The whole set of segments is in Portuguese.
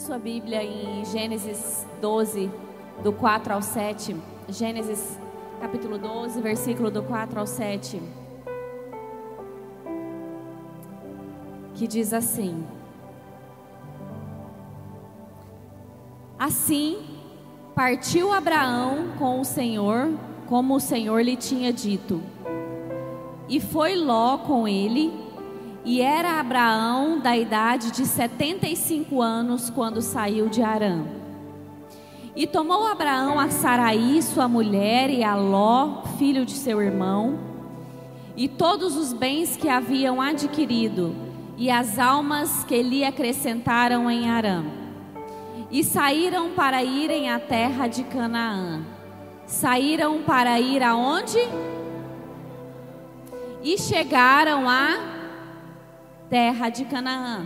sua Bíblia em Gênesis 12, do 4 ao 7. Gênesis capítulo 12, versículo do 4 ao 7. Que diz assim: Assim partiu Abraão com o Senhor, como o Senhor lhe tinha dito. E foi Ló com ele e era Abraão da idade de 75 anos quando saiu de Arã. E tomou Abraão a Saraí, sua mulher, e a Ló, filho de seu irmão, e todos os bens que haviam adquirido, e as almas que lhe acrescentaram em Arã. E saíram para irem à terra de Canaã. Saíram para ir aonde? E chegaram a terra de Canaã.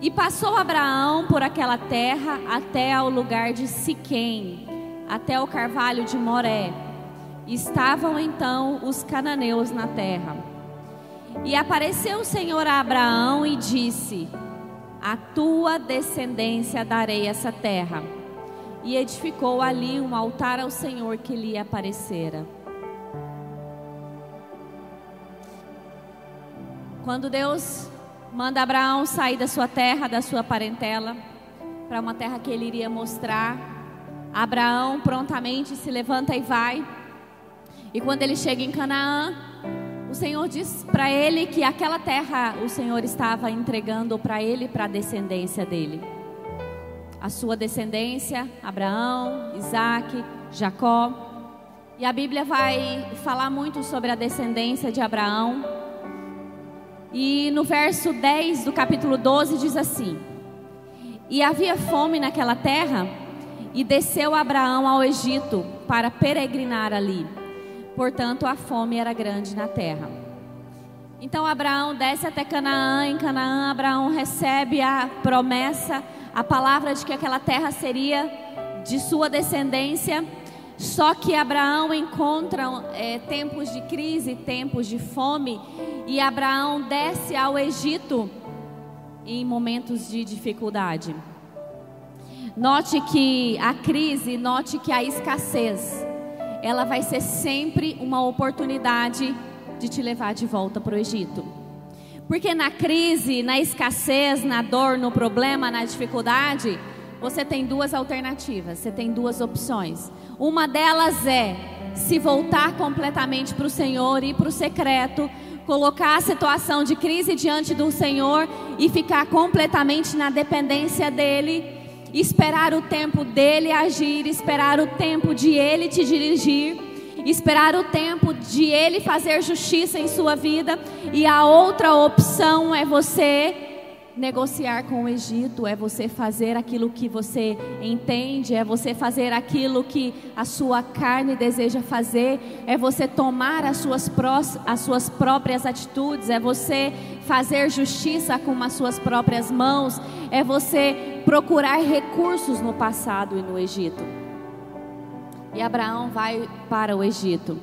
E passou Abraão por aquela terra até ao lugar de Siquém, até o carvalho de Moré. Estavam então os cananeus na terra. E apareceu o Senhor a Abraão e disse: A tua descendência darei essa terra. E edificou ali um altar ao Senhor que lhe aparecera. Quando Deus manda Abraão sair da sua terra, da sua parentela, para uma terra que ele iria mostrar, Abraão prontamente se levanta e vai. E quando ele chega em Canaã, o Senhor diz para ele que aquela terra o Senhor estava entregando para ele para a descendência dele. A sua descendência, Abraão, Isaac, Jacó. E a Bíblia vai falar muito sobre a descendência de Abraão. E no verso 10 do capítulo 12 diz assim: E havia fome naquela terra, e desceu Abraão ao Egito para peregrinar ali. Portanto, a fome era grande na terra. Então Abraão desce até Canaã, em Canaã Abraão recebe a promessa, a palavra de que aquela terra seria de sua descendência. Só que Abraão encontra é, tempos de crise, tempos de fome, e Abraão desce ao Egito em momentos de dificuldade. Note que a crise, note que a escassez, ela vai ser sempre uma oportunidade de te levar de volta para o Egito. Porque na crise, na escassez, na dor, no problema, na dificuldade, você tem duas alternativas, você tem duas opções. Uma delas é se voltar completamente para o Senhor, ir para o secreto, colocar a situação de crise diante do Senhor e ficar completamente na dependência dEle, esperar o tempo dEle agir, esperar o tempo de Ele te dirigir, esperar o tempo de Ele fazer justiça em sua vida, e a outra opção é você negociar com o Egito, é você fazer aquilo que você entende, é você fazer aquilo que a sua carne deseja fazer, é você tomar as suas, prós, as suas próprias atitudes, é você fazer justiça com as suas próprias mãos, é você procurar recursos no passado e no Egito. E Abraão vai para o Egito,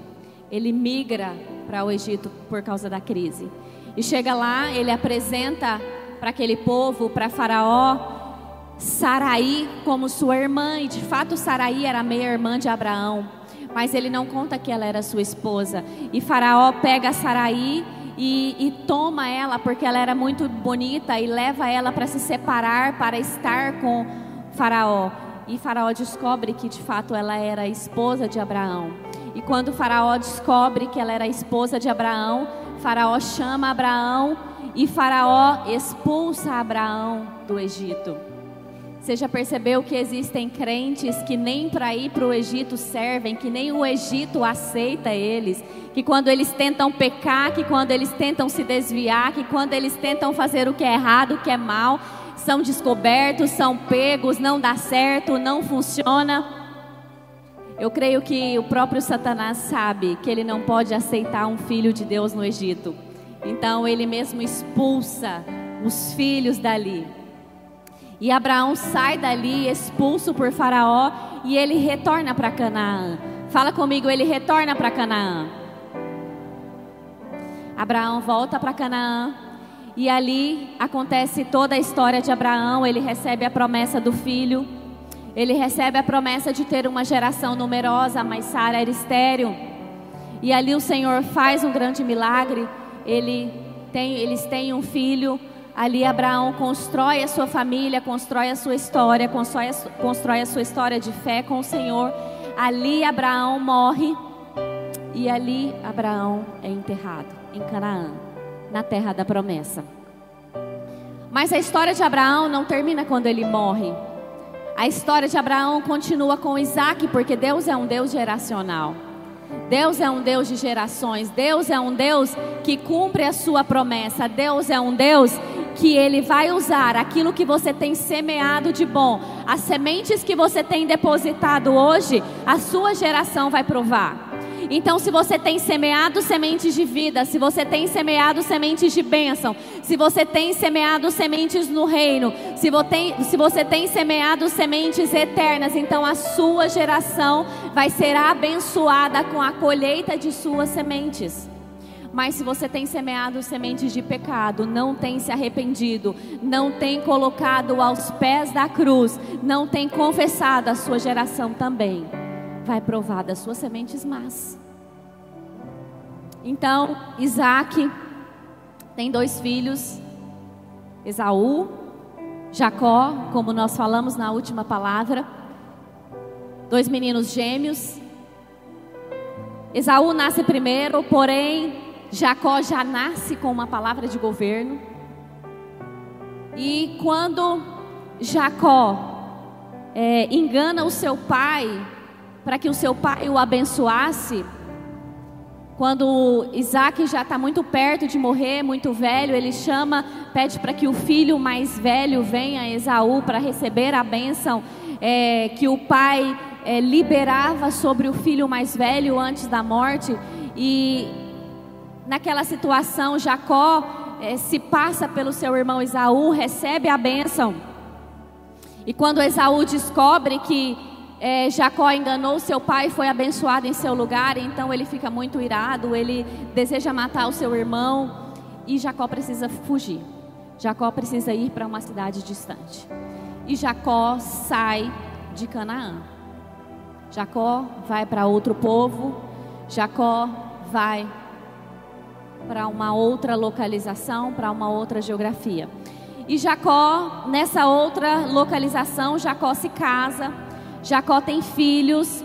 ele migra para o Egito por causa da crise. E chega lá, ele apresenta para aquele povo, para Faraó, Saraí como sua irmã, e de fato Saraí era meia-irmã de Abraão, mas ele não conta que ela era sua esposa. E Faraó pega Saraí e, e toma ela, porque ela era muito bonita, e leva ela para se separar, para estar com Faraó. E Faraó descobre que de fato ela era a esposa de Abraão. E quando Faraó descobre que ela era a esposa de Abraão, Faraó chama Abraão e Faraó expulsa Abraão do Egito. Você já percebeu que existem crentes que nem para ir para o Egito servem, que nem o Egito aceita eles, que quando eles tentam pecar, que quando eles tentam se desviar, que quando eles tentam fazer o que é errado, o que é mal, são descobertos, são pegos, não dá certo, não funciona. Eu creio que o próprio Satanás sabe que ele não pode aceitar um filho de Deus no Egito. Então ele mesmo expulsa os filhos dali. E Abraão sai dali, expulso por Faraó, e ele retorna para Canaã. Fala comigo, ele retorna para Canaã. Abraão volta para Canaã E ali acontece toda a história de Abraão. Ele recebe a promessa do filho. Ele recebe a promessa de ter uma geração numerosa, mas Sara era estéril. E ali o Senhor faz um grande milagre. Ele tem, eles têm um filho. Ali Abraão constrói a sua família, constrói a sua história, constrói a, constrói a sua história de fé com o Senhor. Ali Abraão morre e ali Abraão é enterrado em Canaã, na terra da promessa. Mas a história de Abraão não termina quando ele morre. A história de Abraão continua com Isaac, porque Deus é um Deus geracional. Deus é um Deus de gerações. Deus é um Deus que cumpre a sua promessa. Deus é um Deus que Ele vai usar aquilo que você tem semeado de bom, as sementes que você tem depositado hoje, a sua geração vai provar. Então, se você tem semeado sementes de vida, se você tem semeado sementes de bênção, se você tem semeado sementes no reino, se você tem, se você tem semeado sementes eternas, então a sua geração vai ser abençoada com a colheita de suas sementes. Mas se você tem semeado sementes de pecado, não tem se arrependido, não tem colocado aos pés da cruz, não tem confessado, a sua geração também vai provar das suas sementes más. Então, Isaac tem dois filhos, Esaú, Jacó, como nós falamos na última palavra, dois meninos gêmeos. Esaú nasce primeiro, porém Jacó já nasce com uma palavra de governo. E quando Jacó é, engana o seu pai para que o seu pai o abençoasse. Quando Isaac já está muito perto de morrer, muito velho, ele chama, pede para que o filho mais velho venha, Esaú, para receber a bênção é, que o pai é, liberava sobre o filho mais velho antes da morte. E naquela situação, Jacó é, se passa pelo seu irmão Esaú, recebe a bênção. E quando Esaú descobre que é, Jacó enganou seu pai, foi abençoado em seu lugar, então ele fica muito irado, ele deseja matar o seu irmão e Jacó precisa fugir. Jacó precisa ir para uma cidade distante. E Jacó sai de Canaã. Jacó vai para outro povo, Jacó vai para uma outra localização, para uma outra geografia. E Jacó, nessa outra localização, Jacó se casa Jacó tem filhos.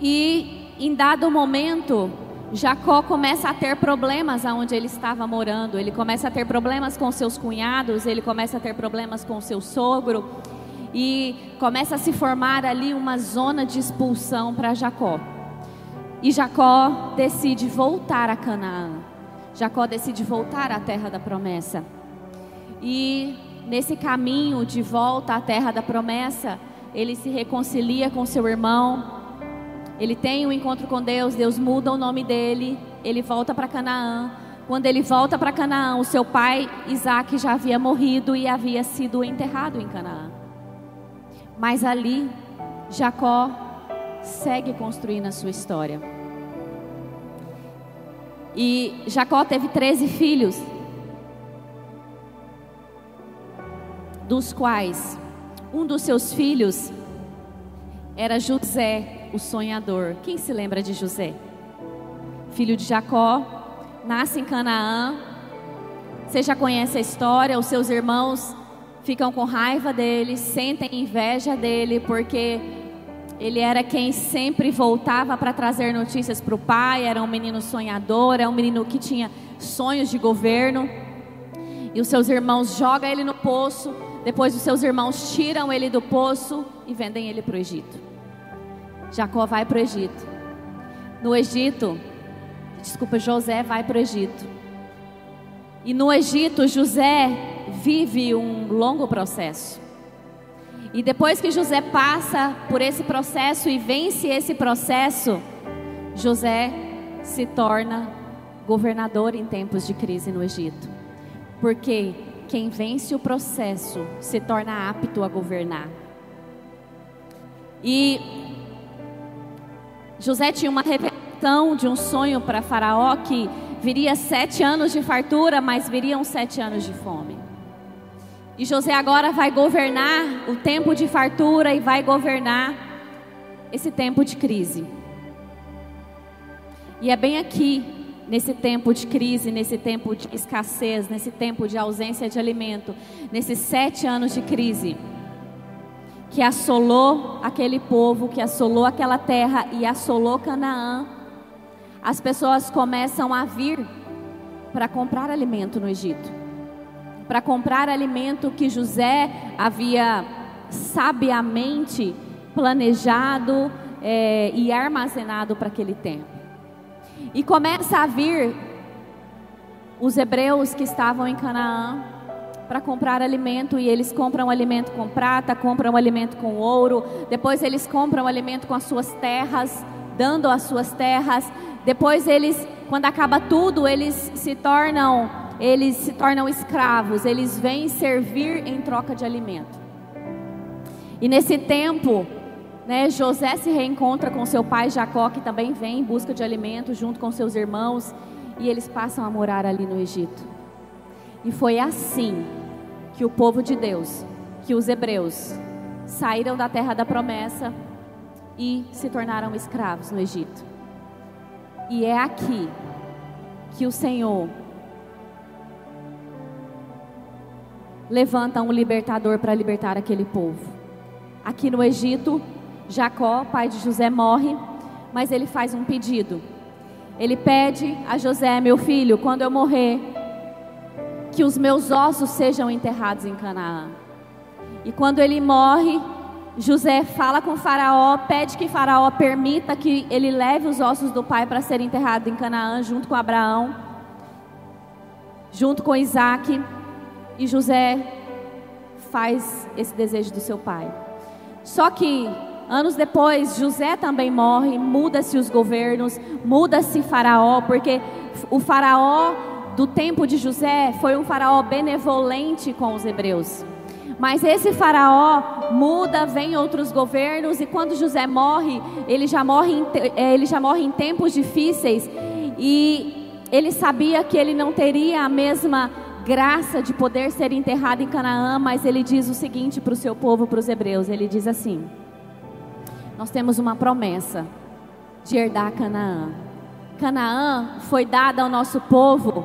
E em dado momento, Jacó começa a ter problemas aonde ele estava morando. Ele começa a ter problemas com seus cunhados, ele começa a ter problemas com seu sogro e começa a se formar ali uma zona de expulsão para Jacó. E Jacó decide voltar a Canaã. Jacó decide voltar à terra da promessa. E nesse caminho de volta à terra da promessa, ele se reconcilia com seu irmão, ele tem um encontro com Deus, Deus muda o nome dele, ele volta para Canaã. Quando ele volta para Canaã, o seu pai Isaac já havia morrido e havia sido enterrado em Canaã. Mas ali, Jacó segue construindo a sua história. E Jacó teve 13 filhos. Dos quais um dos seus filhos era José, o sonhador. Quem se lembra de José? Filho de Jacó, nasce em Canaã. Você já conhece a história, os seus irmãos ficam com raiva dele, sentem inveja dele, porque ele era quem sempre voltava para trazer notícias para o pai, era um menino sonhador, era um menino que tinha sonhos de governo. E os seus irmãos jogam ele no poço, depois os seus irmãos tiram ele do poço e vendem ele para o Egito. Jacó vai para o Egito. No Egito, desculpa, José vai para o Egito. E no Egito, José vive um longo processo. E depois que José passa por esse processo e vence esse processo, José se torna governador em tempos de crise no Egito. Porque quem vence o processo se torna apto a governar. E José tinha uma revelação de um sonho para Faraó que viria sete anos de fartura, mas viriam sete anos de fome. E José agora vai governar o tempo de fartura e vai governar esse tempo de crise. E é bem aqui, nesse tempo de crise, nesse tempo de escassez, nesse tempo de ausência de alimento, nesses sete anos de crise, que assolou aquele povo, que assolou aquela terra e assolou Canaã, as pessoas começam a vir para comprar alimento no Egito. Para comprar alimento que José havia sabiamente planejado é, e armazenado para aquele tempo. E começa a vir os hebreus que estavam em Canaã para comprar alimento e eles compram alimento com prata, compram alimento com ouro, depois eles compram alimento com as suas terras, dando as suas terras. Depois eles, quando acaba tudo, eles se tornam, eles se tornam escravos, eles vêm servir em troca de alimento. E nesse tempo, né, José se reencontra com seu pai Jacó, que também vem em busca de alimento junto com seus irmãos, e eles passam a morar ali no Egito. E foi assim que o povo de Deus, que os hebreus, saíram da terra da promessa e se tornaram escravos no Egito. E é aqui que o Senhor levanta um libertador para libertar aquele povo. Aqui no Egito, Jacó, pai de José, morre, mas ele faz um pedido. Ele pede a José, meu filho, quando eu morrer, que os meus ossos sejam enterrados em Canaã. E quando ele morre, José fala com Faraó, pede que Faraó permita que ele leve os ossos do pai para serem enterrados em Canaã, junto com Abraão, junto com Isaac. E José faz esse desejo do seu pai. Só que anos depois, José também morre, muda-se os governos, muda-se Faraó, porque o Faraó do tempo de José foi um faraó benevolente com os hebreus. Mas esse faraó muda, vem outros governos e quando José morre, ele já morre em, é, ele já morre em tempos difíceis e ele sabia que ele não teria a mesma graça de poder ser enterrado em Canaã, mas ele diz o seguinte para o seu povo, para os hebreus, ele diz assim: Nós temos uma promessa de herdar Canaã. Canaã foi dada ao nosso povo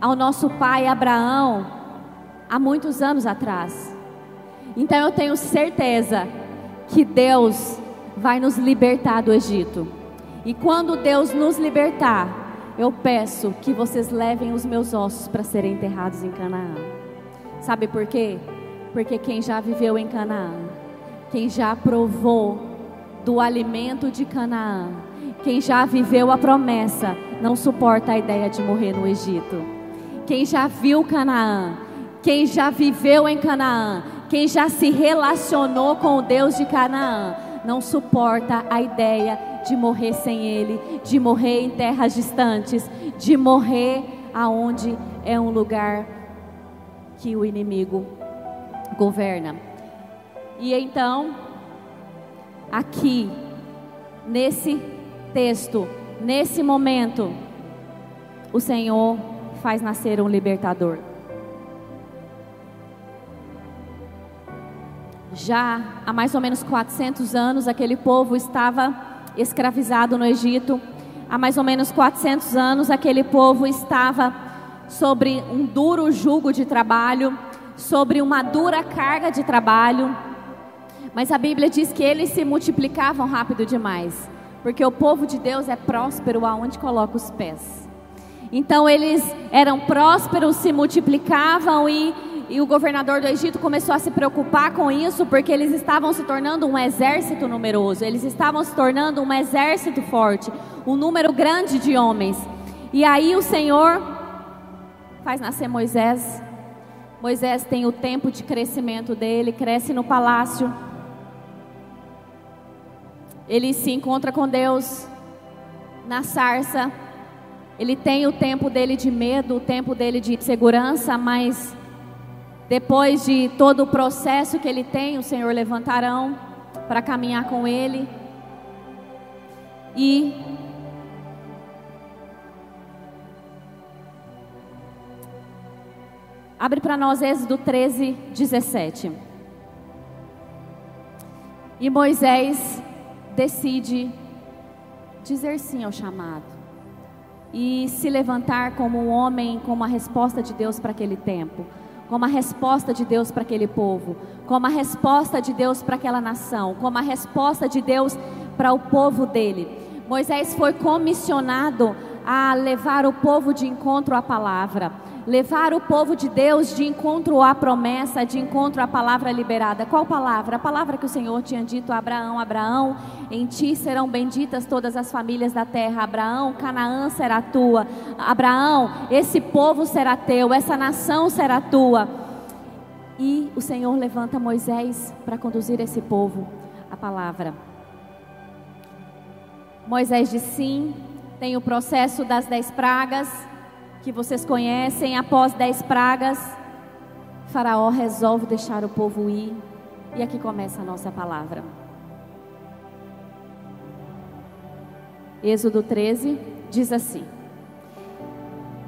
ao nosso pai Abraão há muitos anos atrás. Então eu tenho certeza que Deus vai nos libertar do Egito. E quando Deus nos libertar, eu peço que vocês levem os meus ossos para serem enterrados em Canaã. Sabe por quê? Porque quem já viveu em Canaã, quem já provou do alimento de Canaã, quem já viveu a promessa, não suporta a ideia de morrer no Egito. Quem já viu Canaã, quem já viveu em Canaã, quem já se relacionou com o Deus de Canaã, não suporta a ideia de morrer sem Ele, de morrer em terras distantes, de morrer aonde é um lugar que o inimigo governa. E então, aqui, nesse texto, nesse momento, o Senhor faz nascer um libertador. Já há mais ou menos 400 anos, aquele povo estava escravizado no Egito. Há mais ou menos 400 anos, aquele povo estava sobre um duro jugo de trabalho, sobre uma dura carga de trabalho. Mas a Bíblia diz que eles se multiplicavam rápido demais, porque o povo de Deus é próspero aonde coloca os pés. Então eles eram prósperos, se multiplicavam e, e o governador do Egito começou a se preocupar com isso porque eles estavam se tornando um exército numeroso, eles estavam se tornando um exército forte, um número grande de homens. E aí o Senhor faz nascer Moisés. Moisés tem o tempo de crescimento dele, cresce no palácio ele se encontra com Deus na sarça. Ele tem o tempo dele de medo, o tempo dele de segurança, mas depois de todo o processo que ele tem, o Senhor levantarão para caminhar com ele. E Abre para nós Êxodo 13, 17. E Moisés decide dizer sim ao chamado e se levantar como um homem, como a resposta de Deus para aquele tempo, como a resposta de Deus para aquele povo, como a resposta de Deus para aquela nação, como a resposta de Deus para o povo dele. Moisés foi comissionado a levar o povo de encontro à palavra levar o povo de Deus de encontro à promessa, de encontro à palavra liberada. Qual palavra? A palavra que o Senhor tinha dito a Abraão: Abraão, em ti serão benditas todas as famílias da terra. Abraão, Canaã será tua. Abraão, esse povo será teu, essa nação será tua. E o Senhor levanta Moisés para conduzir esse povo à palavra. Moisés diz sim, tem o processo das dez pragas que vocês conhecem, após dez pragas, Faraó resolve deixar o povo ir. E aqui começa a nossa palavra. Êxodo 13 diz assim: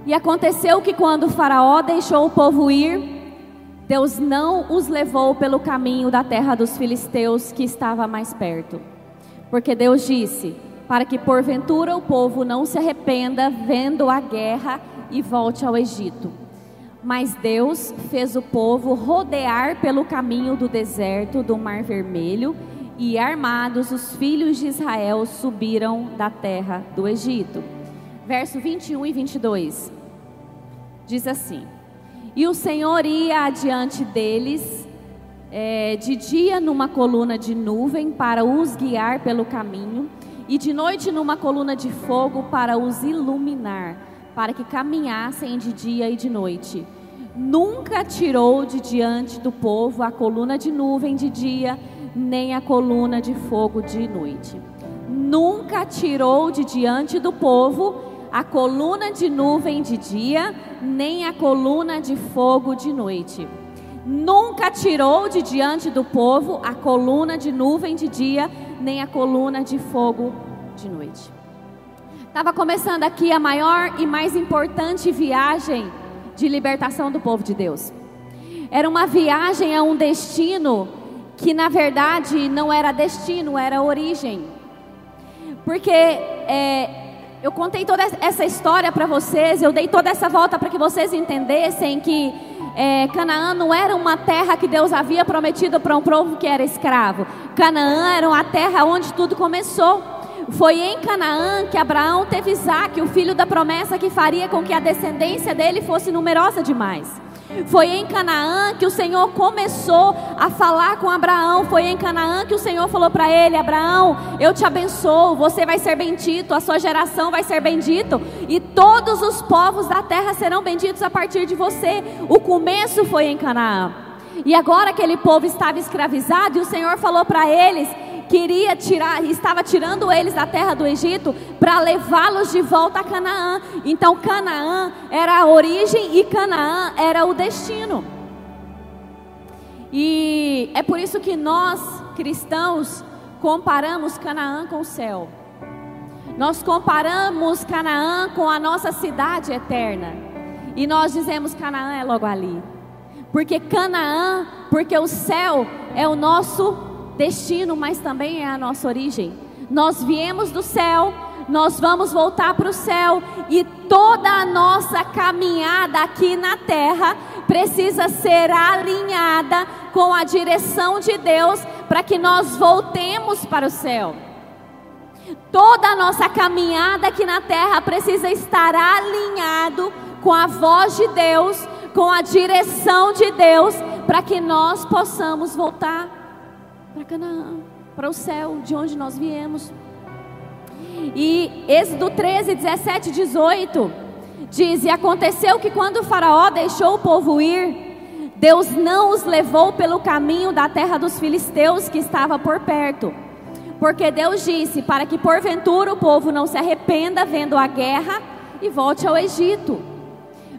E aconteceu que quando Faraó deixou o povo ir, Deus não os levou pelo caminho da terra dos filisteus que estava mais perto. Porque Deus disse: Para que porventura o povo não se arrependa vendo a guerra e volte ao Egito. Mas Deus fez o povo rodear pelo caminho do deserto do Mar Vermelho, e armados os filhos de Israel subiram da terra do Egito. Verso 21 e 22 diz assim: E o Senhor ia adiante deles é, de dia numa coluna de nuvem para os guiar pelo caminho, e de noite numa coluna de fogo para os iluminar para que caminhassem de dia e de noite. Nunca tirou de diante do povo a coluna de nuvem de dia, nem a coluna de fogo de noite. Nunca tirou de diante do povo a coluna de nuvem de dia, nem a coluna de fogo de noite. Nunca tirou de diante do povo a coluna de nuvem de dia, nem a coluna de fogo de noite. Estava começando aqui a maior e mais importante viagem de libertação do povo de Deus. Era uma viagem a um destino que na verdade não era destino, era origem. Porque é, eu contei toda essa história para vocês, eu dei toda essa volta para que vocês entendessem que é, Canaã não era uma terra que Deus havia prometido para um povo que era escravo. Canaã era uma terra onde tudo começou. Foi em Canaã que Abraão teve Isaac, o filho da promessa que faria com que a descendência dele fosse numerosa demais. Foi em Canaã que o Senhor começou a falar com Abraão. Foi em Canaã que o Senhor falou para ele: Abraão, eu te abençoo, você vai ser bendito, a sua geração vai ser bendito, e todos os povos da terra serão benditos a partir de você. O começo foi em Canaã. E agora aquele povo estava escravizado, e o Senhor falou para eles queria tirar, estava tirando eles da terra do Egito para levá-los de volta a Canaã. Então Canaã era a origem e Canaã era o destino. E é por isso que nós, cristãos, comparamos Canaã com o céu. Nós comparamos Canaã com a nossa cidade eterna. E nós dizemos Canaã é logo ali. Porque Canaã, porque o céu é o nosso destino, mas também é a nossa origem. Nós viemos do céu, nós vamos voltar para o céu e toda a nossa caminhada aqui na terra precisa ser alinhada com a direção de Deus para que nós voltemos para o céu. Toda a nossa caminhada aqui na terra precisa estar alinhado com a voz de Deus, com a direção de Deus, para que nós possamos voltar para Canaã, para o céu, de onde nós viemos. E Êxodo 13, 17, 18 diz: E aconteceu que quando o Faraó deixou o povo ir, Deus não os levou pelo caminho da terra dos filisteus que estava por perto. Porque Deus disse: Para que porventura o povo não se arrependa vendo a guerra e volte ao Egito.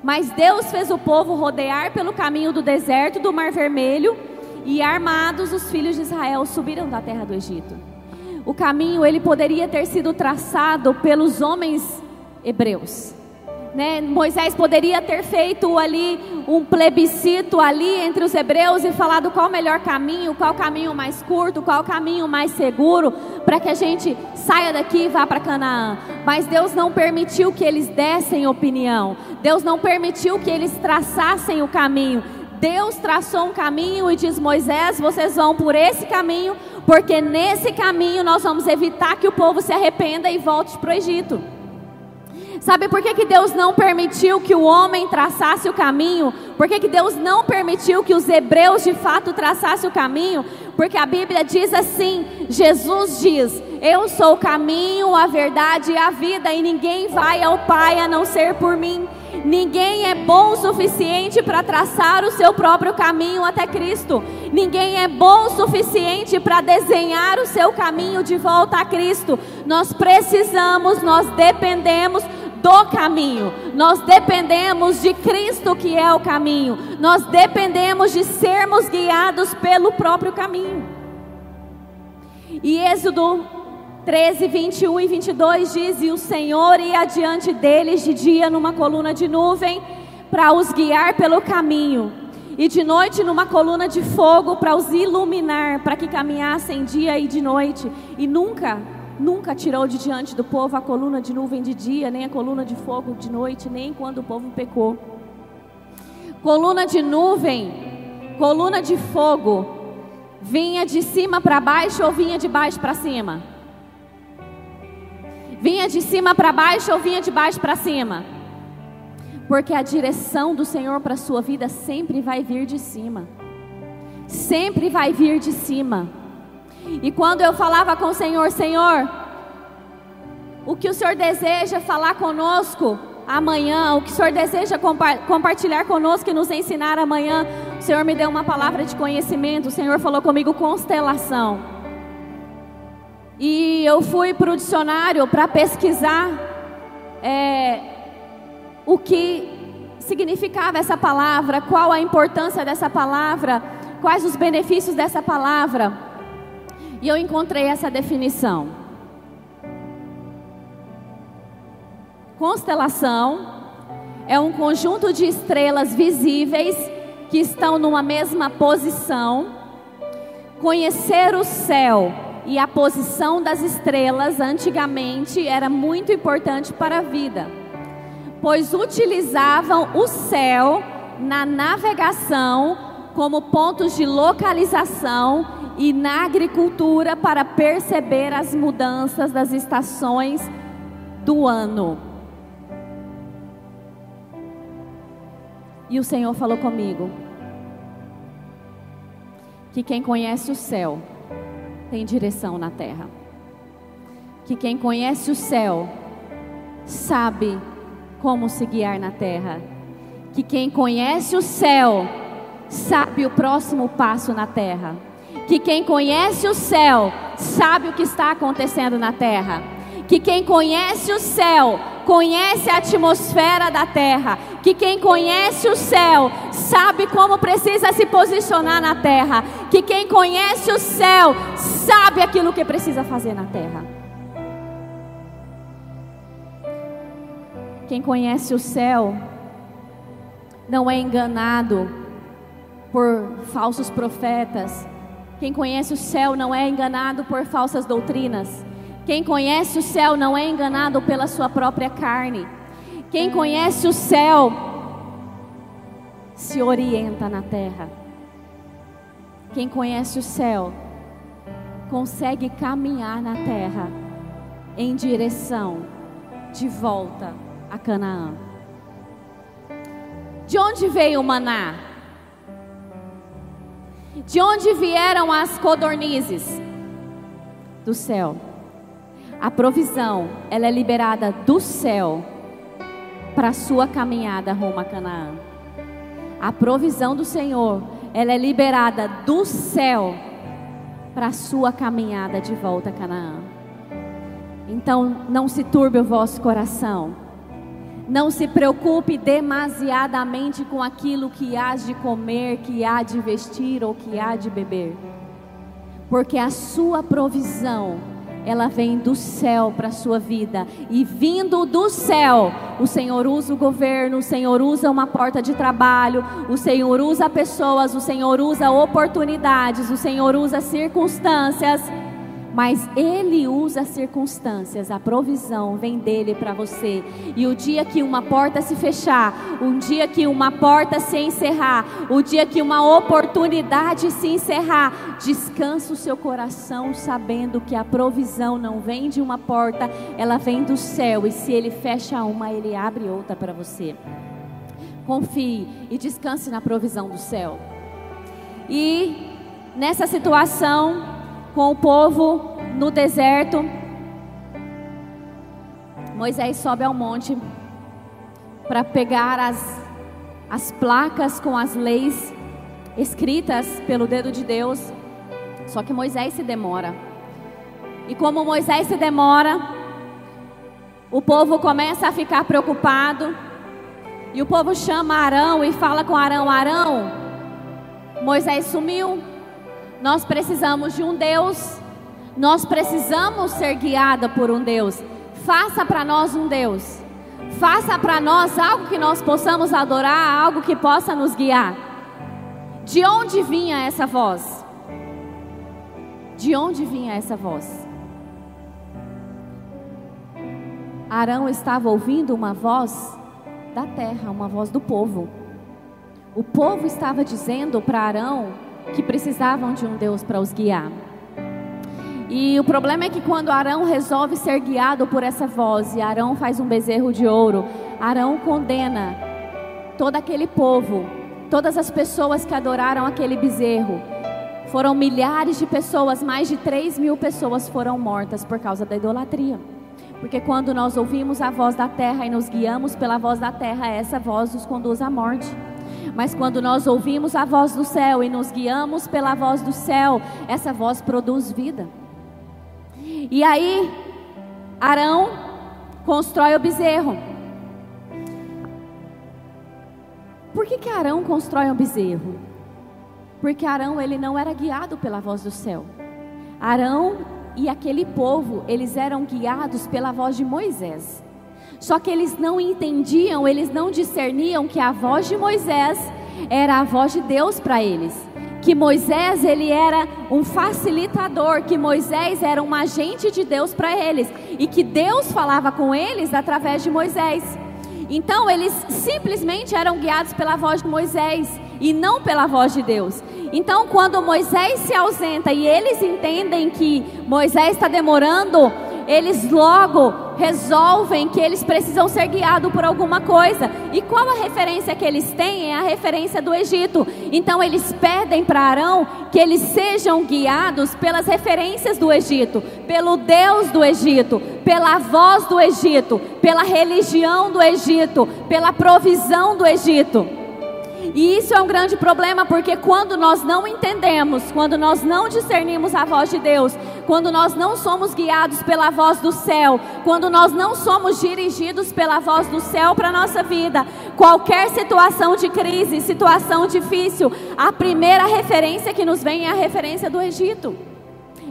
Mas Deus fez o povo rodear pelo caminho do deserto do Mar Vermelho e armados os filhos de Israel subiram da terra do Egito. O caminho ele poderia ter sido traçado pelos homens hebreus, Né? Moisés poderia ter feito ali um plebiscito ali entre os hebreus e falado qual o melhor caminho, qual o caminho mais curto, qual o caminho mais seguro para que a gente saia daqui e vá para Canaã. Mas Deus não permitiu que eles dessem opinião. Deus não permitiu que eles traçassem o caminho. Deus traçou um caminho e diz: Moisés, vocês vão por esse caminho, porque nesse caminho nós vamos evitar que o povo se arrependa e volte para o Egito. Sabe por que, que Deus não permitiu que o homem traçasse o caminho? Por que, que Deus não permitiu que os hebreus de fato traçassem o caminho? Porque a Bíblia diz assim: Jesus diz: Eu sou o caminho, a verdade e a vida, e ninguém vai ao Pai a não ser por mim. Ninguém é bom o suficiente para traçar o seu próprio caminho até Cristo. Ninguém é bom o suficiente para desenhar o seu caminho de volta a Cristo. Nós precisamos, nós dependemos do caminho. Nós dependemos de Cristo que é o caminho. Nós dependemos de sermos guiados pelo próprio caminho. E Êxodo 13, 21 e 22 diz: E o Senhor ia adiante deles de dia numa coluna de nuvem para os guiar pelo caminho, e de noite numa coluna de fogo para os iluminar, para que caminhassem dia e de noite, e nunca nunca tirou de diante do povo a coluna de nuvem de dia, nem a coluna de fogo de noite, nem quando o povo pecou. Coluna de nuvem, coluna de fogo, vinha de cima para baixo ou vinha de baixo para cima? Vinha de cima para baixo ou vinha de baixo para cima? Porque a direção do Senhor para a sua vida sempre vai vir de cima. Sempre vai vir de cima. E quando eu falava com o Senhor, Senhor, o que o Senhor deseja falar conosco amanhã, o que o Senhor deseja compa compartilhar conosco e nos ensinar amanhã, o Senhor me deu uma palavra de conhecimento, o Senhor falou comigo constelação. E eu fui para o dicionário para pesquisar é, o que significava essa palavra, qual a importância dessa palavra, quais os benefícios dessa palavra. E eu encontrei essa definição. Constelação é um conjunto de estrelas visíveis que estão numa mesma posição. Conhecer o céu e a posição das estrelas antigamente era muito importante para a vida, pois utilizavam o céu na navegação como pontos de localização e na agricultura para perceber as mudanças das estações do ano. E o Senhor falou comigo que quem conhece o céu tem direção na terra. Que quem conhece o céu sabe como se guiar na terra. Que quem conhece o céu sabe o próximo passo na terra que quem conhece o céu sabe o que está acontecendo na terra. Que quem conhece o céu conhece a atmosfera da terra. Que quem conhece o céu sabe como precisa se posicionar na terra. Que quem conhece o céu sabe aquilo que precisa fazer na terra. Quem conhece o céu não é enganado por falsos profetas quem conhece o céu não é enganado por falsas doutrinas. Quem conhece o céu não é enganado pela sua própria carne. Quem conhece o céu se orienta na terra. Quem conhece o céu consegue caminhar na terra em direção de volta a Canaã. De onde veio o maná? De onde vieram as codornizes? Do céu. A provisão, ela é liberada do céu para a sua caminhada rumo a Canaã. A provisão do Senhor, ela é liberada do céu para a sua caminhada de volta a Canaã. Então, não se turbe o vosso coração não se preocupe demasiadamente com aquilo que há de comer, que há de vestir ou que há de beber. Porque a sua provisão, ela vem do céu para a sua vida. E vindo do céu, o Senhor usa o governo, o Senhor usa uma porta de trabalho, o Senhor usa pessoas, o Senhor usa oportunidades, o Senhor usa circunstâncias mas Ele usa as circunstâncias, a provisão vem dele para você. E o dia que uma porta se fechar, um dia que uma porta se encerrar, o dia que uma oportunidade se encerrar, descansa o seu coração sabendo que a provisão não vem de uma porta, ela vem do céu. E se Ele fecha uma, Ele abre outra para você. Confie e descanse na provisão do céu. E nessa situação, com o povo no deserto. Moisés sobe ao monte para pegar as, as placas com as leis escritas pelo dedo de Deus. Só que Moisés se demora. E como Moisés se demora, o povo começa a ficar preocupado. E o povo chama Arão e fala com Arão: Arão, Moisés sumiu. Nós precisamos de um Deus. Nós precisamos ser guiada por um Deus. Faça para nós um Deus. Faça para nós algo que nós possamos adorar, algo que possa nos guiar. De onde vinha essa voz? De onde vinha essa voz? Arão estava ouvindo uma voz da terra, uma voz do povo. O povo estava dizendo para Arão que precisavam de um Deus para os guiar. E o problema é que quando Arão resolve ser guiado por essa voz e Arão faz um bezerro de ouro, Arão condena todo aquele povo, todas as pessoas que adoraram aquele bezerro. Foram milhares de pessoas, mais de 3 mil pessoas foram mortas por causa da idolatria. Porque quando nós ouvimos a voz da terra e nos guiamos pela voz da terra, essa voz nos conduz à morte. Mas quando nós ouvimos a voz do céu e nos guiamos pela voz do céu, essa voz produz vida. E aí, Arão constrói o bezerro. Por que, que Arão constrói um bezerro? Porque Arão ele não era guiado pela voz do céu. Arão e aquele povo, eles eram guiados pela voz de Moisés. Só que eles não entendiam, eles não discerniam que a voz de Moisés era a voz de Deus para eles. Que Moisés ele era um facilitador, que Moisés era um agente de Deus para eles e que Deus falava com eles através de Moisés. Então eles simplesmente eram guiados pela voz de Moisés e não pela voz de Deus. Então quando Moisés se ausenta e eles entendem que Moisés está demorando, eles logo resolvem que eles precisam ser guiados por alguma coisa. E qual a referência que eles têm? É a referência do Egito. Então eles pedem para Arão que eles sejam guiados pelas referências do Egito, pelo Deus do Egito, pela voz do Egito, pela religião do Egito, pela provisão do Egito. E isso é um grande problema porque quando nós não entendemos, quando nós não discernimos a voz de Deus, quando nós não somos guiados pela voz do céu, quando nós não somos dirigidos pela voz do céu para a nossa vida, qualquer situação de crise, situação difícil, a primeira referência que nos vem é a referência do Egito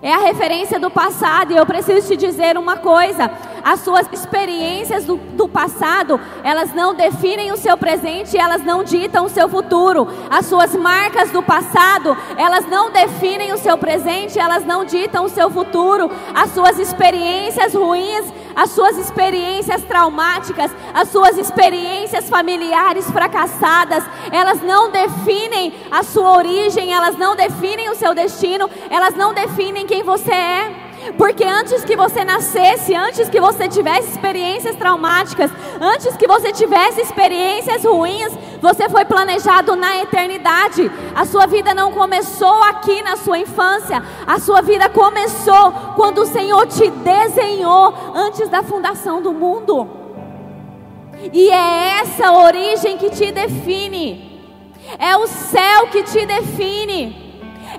é a referência do passado. E eu preciso te dizer uma coisa: as suas experiências do, do, passado, elas não definem o seu presente, elas não ditam o seu futuro. As suas marcas do passado, elas não definem o seu presente, elas não ditam o seu futuro. As suas experiências ruins, as suas experiências traumáticas, as suas experiências familiares fracassadas, elas não definem a sua origem, elas não definem o seu destino, elas não definem quem você é. Porque antes que você nascesse, antes que você tivesse experiências traumáticas, antes que você tivesse experiências ruins, você foi planejado na eternidade. A sua vida não começou aqui na sua infância, a sua vida começou quando o Senhor te desenhou antes da fundação do mundo. E é essa origem que te define, é o céu que te define.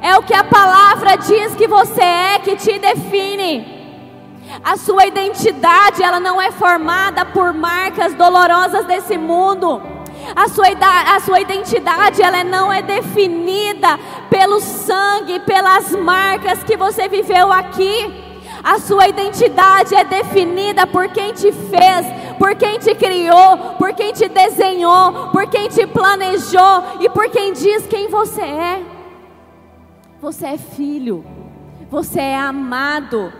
É o que a palavra diz que você é que te define. A sua identidade, ela não é formada por marcas dolorosas desse mundo. A sua, a sua identidade, ela não é definida pelo sangue, pelas marcas que você viveu aqui. A sua identidade é definida por quem te fez, por quem te criou, por quem te desenhou, por quem te planejou e por quem diz quem você é. Você é filho, você é amado,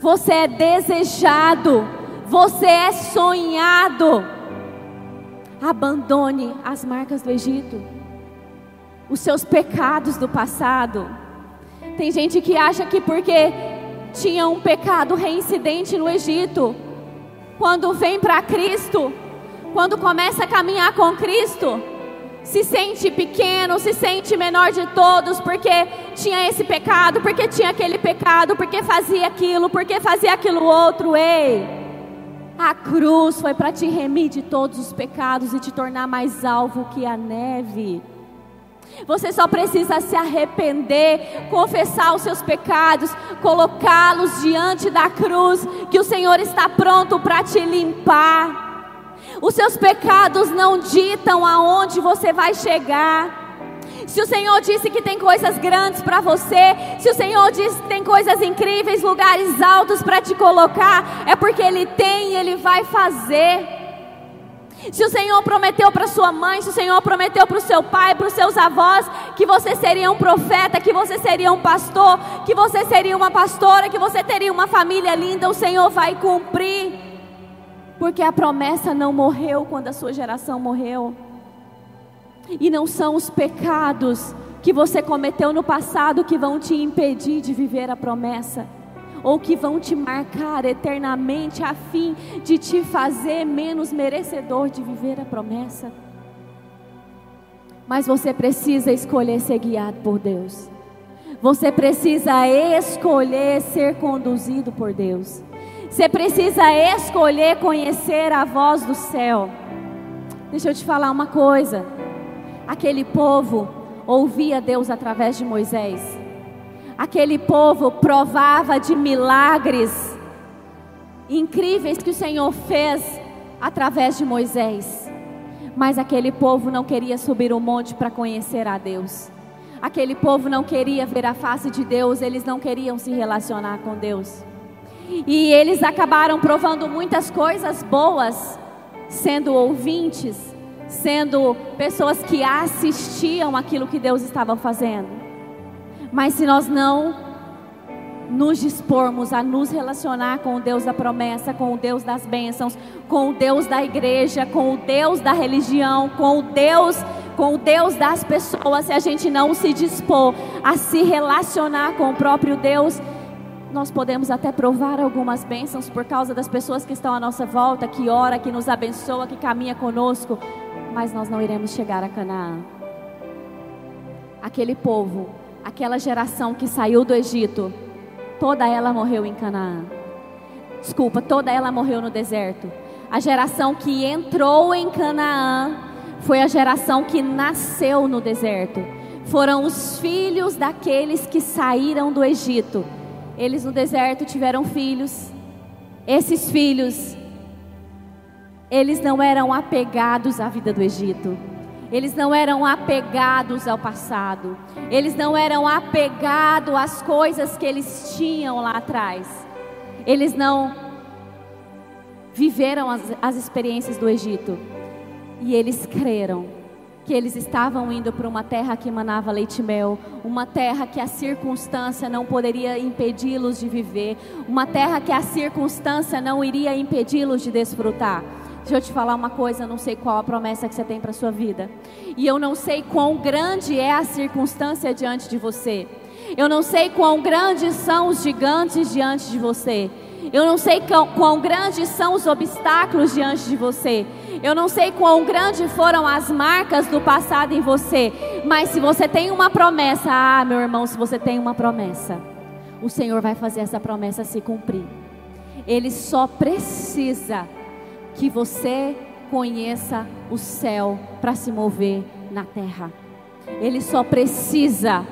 você é desejado, você é sonhado. Abandone as marcas do Egito, os seus pecados do passado. Tem gente que acha que porque tinha um pecado reincidente no Egito, quando vem para Cristo, quando começa a caminhar com Cristo, se sente pequeno, se sente menor de todos, porque tinha esse pecado, porque tinha aquele pecado, porque fazia aquilo, porque fazia aquilo outro. Ei, a cruz foi para te remir de todos os pecados e te tornar mais alvo que a neve. Você só precisa se arrepender, confessar os seus pecados, colocá-los diante da cruz, que o Senhor está pronto para te limpar. Os seus pecados não ditam aonde você vai chegar. Se o Senhor disse que tem coisas grandes para você, se o Senhor disse que tem coisas incríveis, lugares altos para te colocar, é porque Ele tem e Ele vai fazer. Se o Senhor prometeu para sua mãe, se o Senhor prometeu para o seu pai, para os seus avós, que você seria um profeta, que você seria um pastor, que você seria uma pastora, que você teria uma família linda, o Senhor vai cumprir. Porque a promessa não morreu quando a sua geração morreu. E não são os pecados que você cometeu no passado que vão te impedir de viver a promessa, ou que vão te marcar eternamente a fim de te fazer menos merecedor de viver a promessa. Mas você precisa escolher ser guiado por Deus. Você precisa escolher ser conduzido por Deus. Você precisa escolher conhecer a voz do céu. Deixa eu te falar uma coisa. Aquele povo ouvia Deus através de Moisés. Aquele povo provava de milagres incríveis que o Senhor fez através de Moisés. Mas aquele povo não queria subir o monte para conhecer a Deus. Aquele povo não queria ver a face de Deus, eles não queriam se relacionar com Deus. E eles acabaram provando muitas coisas boas, sendo ouvintes, sendo pessoas que assistiam aquilo que Deus estava fazendo. Mas se nós não nos dispormos a nos relacionar com o Deus da promessa, com o Deus das bênçãos, com o Deus da igreja, com o Deus da religião, com o Deus, com o Deus das pessoas, se a gente não se dispor a se relacionar com o próprio Deus, nós podemos até provar algumas bênçãos por causa das pessoas que estão à nossa volta, que ora, que nos abençoa, que caminha conosco, mas nós não iremos chegar a Canaã. Aquele povo, aquela geração que saiu do Egito, toda ela morreu em Canaã. Desculpa, toda ela morreu no deserto. A geração que entrou em Canaã foi a geração que nasceu no deserto. Foram os filhos daqueles que saíram do Egito eles no deserto tiveram filhos. Esses filhos, eles não eram apegados à vida do Egito. Eles não eram apegados ao passado. Eles não eram apegados às coisas que eles tinham lá atrás. Eles não viveram as, as experiências do Egito. E eles creram que eles estavam indo para uma terra que manava leite e mel, uma terra que a circunstância não poderia impedi-los de viver, uma terra que a circunstância não iria impedi-los de desfrutar. Deixa eu te falar uma coisa, eu não sei qual a promessa que você tem para sua vida. E eu não sei quão grande é a circunstância diante de você. Eu não sei quão grandes são os gigantes diante de você. Eu não sei quão, quão grandes são os obstáculos diante de você. Eu não sei quão grandes foram as marcas do passado em você. Mas se você tem uma promessa, ah, meu irmão, se você tem uma promessa, o Senhor vai fazer essa promessa se cumprir. Ele só precisa que você conheça o céu para se mover na terra. Ele só precisa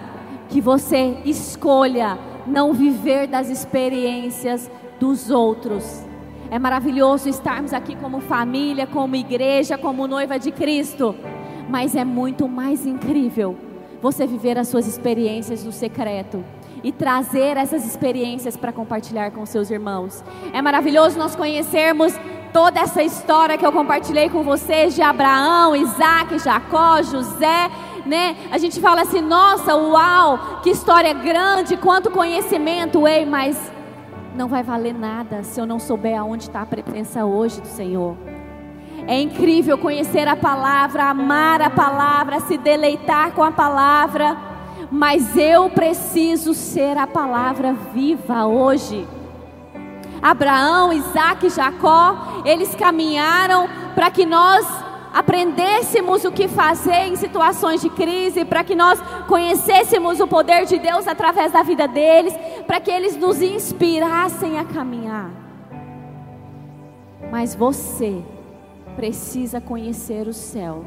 que você escolha não viver das experiências dos outros. É maravilhoso estarmos aqui como família, como igreja, como noiva de Cristo, mas é muito mais incrível você viver as suas experiências no secreto e trazer essas experiências para compartilhar com seus irmãos. É maravilhoso nós conhecermos toda essa história que eu compartilhei com vocês de Abraão, Isaac, Jacó, José, né? A gente fala assim, nossa, uau, que história grande, quanto conhecimento, ei, mas não vai valer nada se eu não souber aonde está a presença hoje do Senhor. É incrível conhecer a palavra, amar a palavra, se deleitar com a palavra, mas eu preciso ser a palavra viva hoje. Abraão, Isaac Jacó, eles caminharam para que nós aprendêssemos o que fazer em situações de crise, para que nós conhecêssemos o poder de Deus através da vida deles, para que eles nos inspirassem a caminhar. Mas você precisa conhecer o céu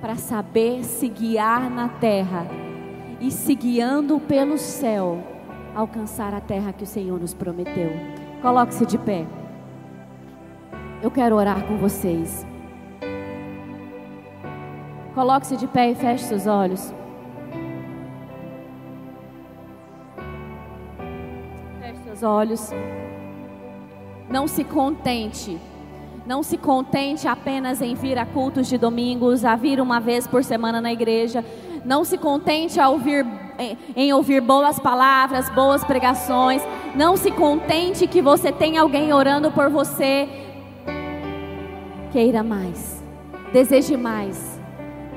para saber se guiar na terra e se guiando pelo céu alcançar a terra que o Senhor nos prometeu. Coloque-se de pé. Eu quero orar com vocês. Coloque-se de pé e feche seus olhos. Feche seus olhos. Não se contente não se contente apenas em vir a cultos de domingos, a vir uma vez por semana na igreja. Não se contente a ouvir, em ouvir boas palavras, boas pregações. Não se contente que você tenha alguém orando por você. Queira mais. Deseje mais.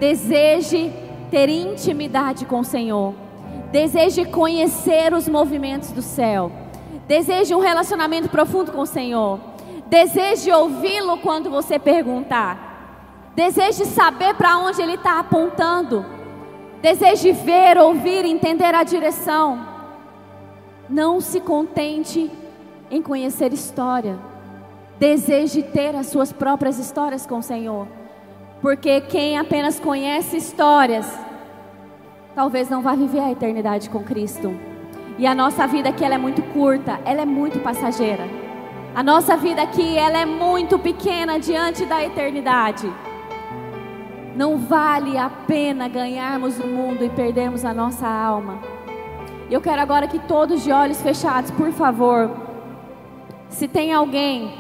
Deseje ter intimidade com o Senhor. Deseje conhecer os movimentos do céu. Deseje um relacionamento profundo com o Senhor. Deseje ouvi-lo quando você perguntar. Deseje saber para onde ele está apontando. Deseje ver, ouvir, entender a direção. Não se contente em conhecer história. Deseje ter as suas próprias histórias com o Senhor. Porque quem apenas conhece histórias, talvez não vá viver a eternidade com Cristo. E a nossa vida aqui ela é muito curta, ela é muito passageira. A nossa vida aqui, ela é muito pequena diante da eternidade. Não vale a pena ganharmos o mundo e perdermos a nossa alma. Eu quero agora que todos de olhos fechados, por favor, se tem alguém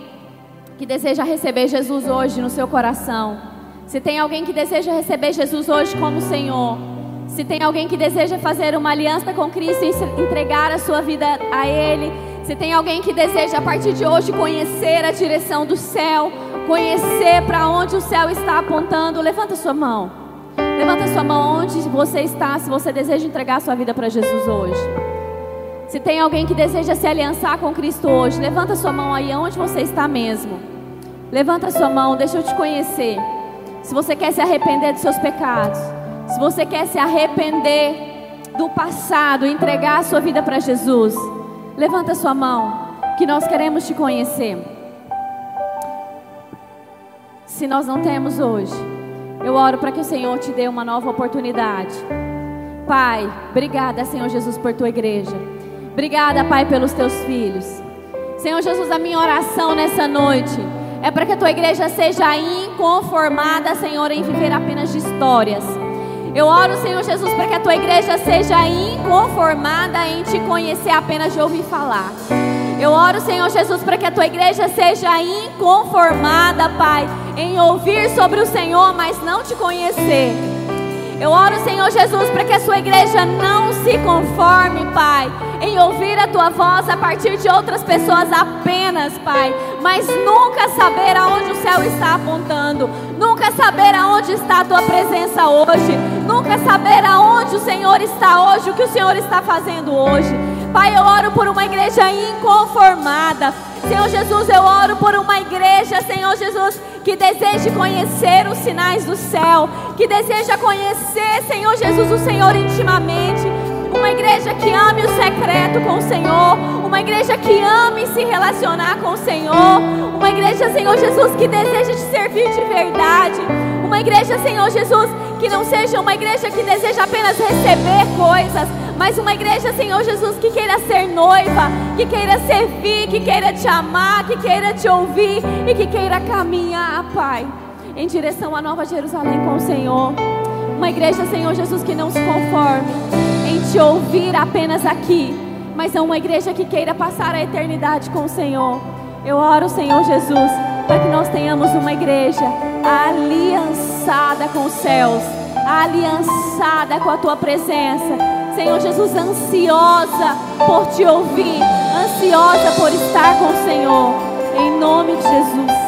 que deseja receber Jesus hoje no seu coração, se tem alguém que deseja receber Jesus hoje como Senhor, se tem alguém que deseja fazer uma aliança com Cristo e entregar a sua vida a Ele, se tem alguém que deseja a partir de hoje conhecer a direção do céu, conhecer para onde o céu está apontando, levanta sua mão. Levanta sua mão onde você está, se você deseja entregar a sua vida para Jesus hoje. Se tem alguém que deseja se aliançar com Cristo hoje, levanta sua mão aí onde você está mesmo. Levanta sua mão, deixa eu te conhecer. Se você quer se arrepender dos seus pecados, se você quer se arrepender do passado, entregar a sua vida para Jesus. Levanta sua mão, que nós queremos te conhecer. Se nós não temos hoje, eu oro para que o Senhor te dê uma nova oportunidade. Pai, obrigada, Senhor Jesus, por tua igreja. Obrigada, Pai, pelos teus filhos. Senhor Jesus, a minha oração nessa noite é para que a tua igreja seja inconformada, Senhor, em viver apenas de histórias eu oro, Senhor Jesus, para que a tua igreja seja inconformada em te conhecer apenas de ouvir falar. Eu oro, Senhor Jesus, para que a tua igreja seja inconformada, Pai, em ouvir sobre o Senhor, mas não te conhecer. Eu oro, Senhor Jesus, para que a sua igreja não se conforme, Pai, em ouvir a tua voz a partir de outras pessoas apenas, Pai, mas nunca saber aonde o céu está apontando, nunca saber aonde está a tua presença hoje, nunca saber aonde o Senhor está hoje, o que o Senhor está fazendo hoje. Pai, eu oro por uma igreja inconformada. Senhor Jesus, eu oro por uma igreja, Senhor Jesus, que deseje conhecer os sinais do céu, que deseja conhecer, Senhor Jesus, o Senhor intimamente. Uma igreja que ame o secreto com o Senhor, uma igreja que ame se relacionar com o Senhor, uma igreja, Senhor Jesus, que deseja te servir de verdade, uma igreja, Senhor Jesus, que não seja uma igreja que deseja apenas receber coisas, mas uma igreja, Senhor Jesus, que queira ser noiva, que queira servir, que queira te amar, que queira te ouvir e que queira caminhar, ah, Pai, em direção à Nova Jerusalém com o Senhor. Uma igreja, Senhor Jesus, que não se conforme em te ouvir apenas aqui, mas é uma igreja que queira passar a eternidade com o Senhor. Eu oro, Senhor Jesus, para que nós tenhamos uma igreja aliançada com os céus, aliançada com a tua presença Senhor Jesus, ansiosa por te ouvir, ansiosa por estar com o Senhor. Em nome de Jesus.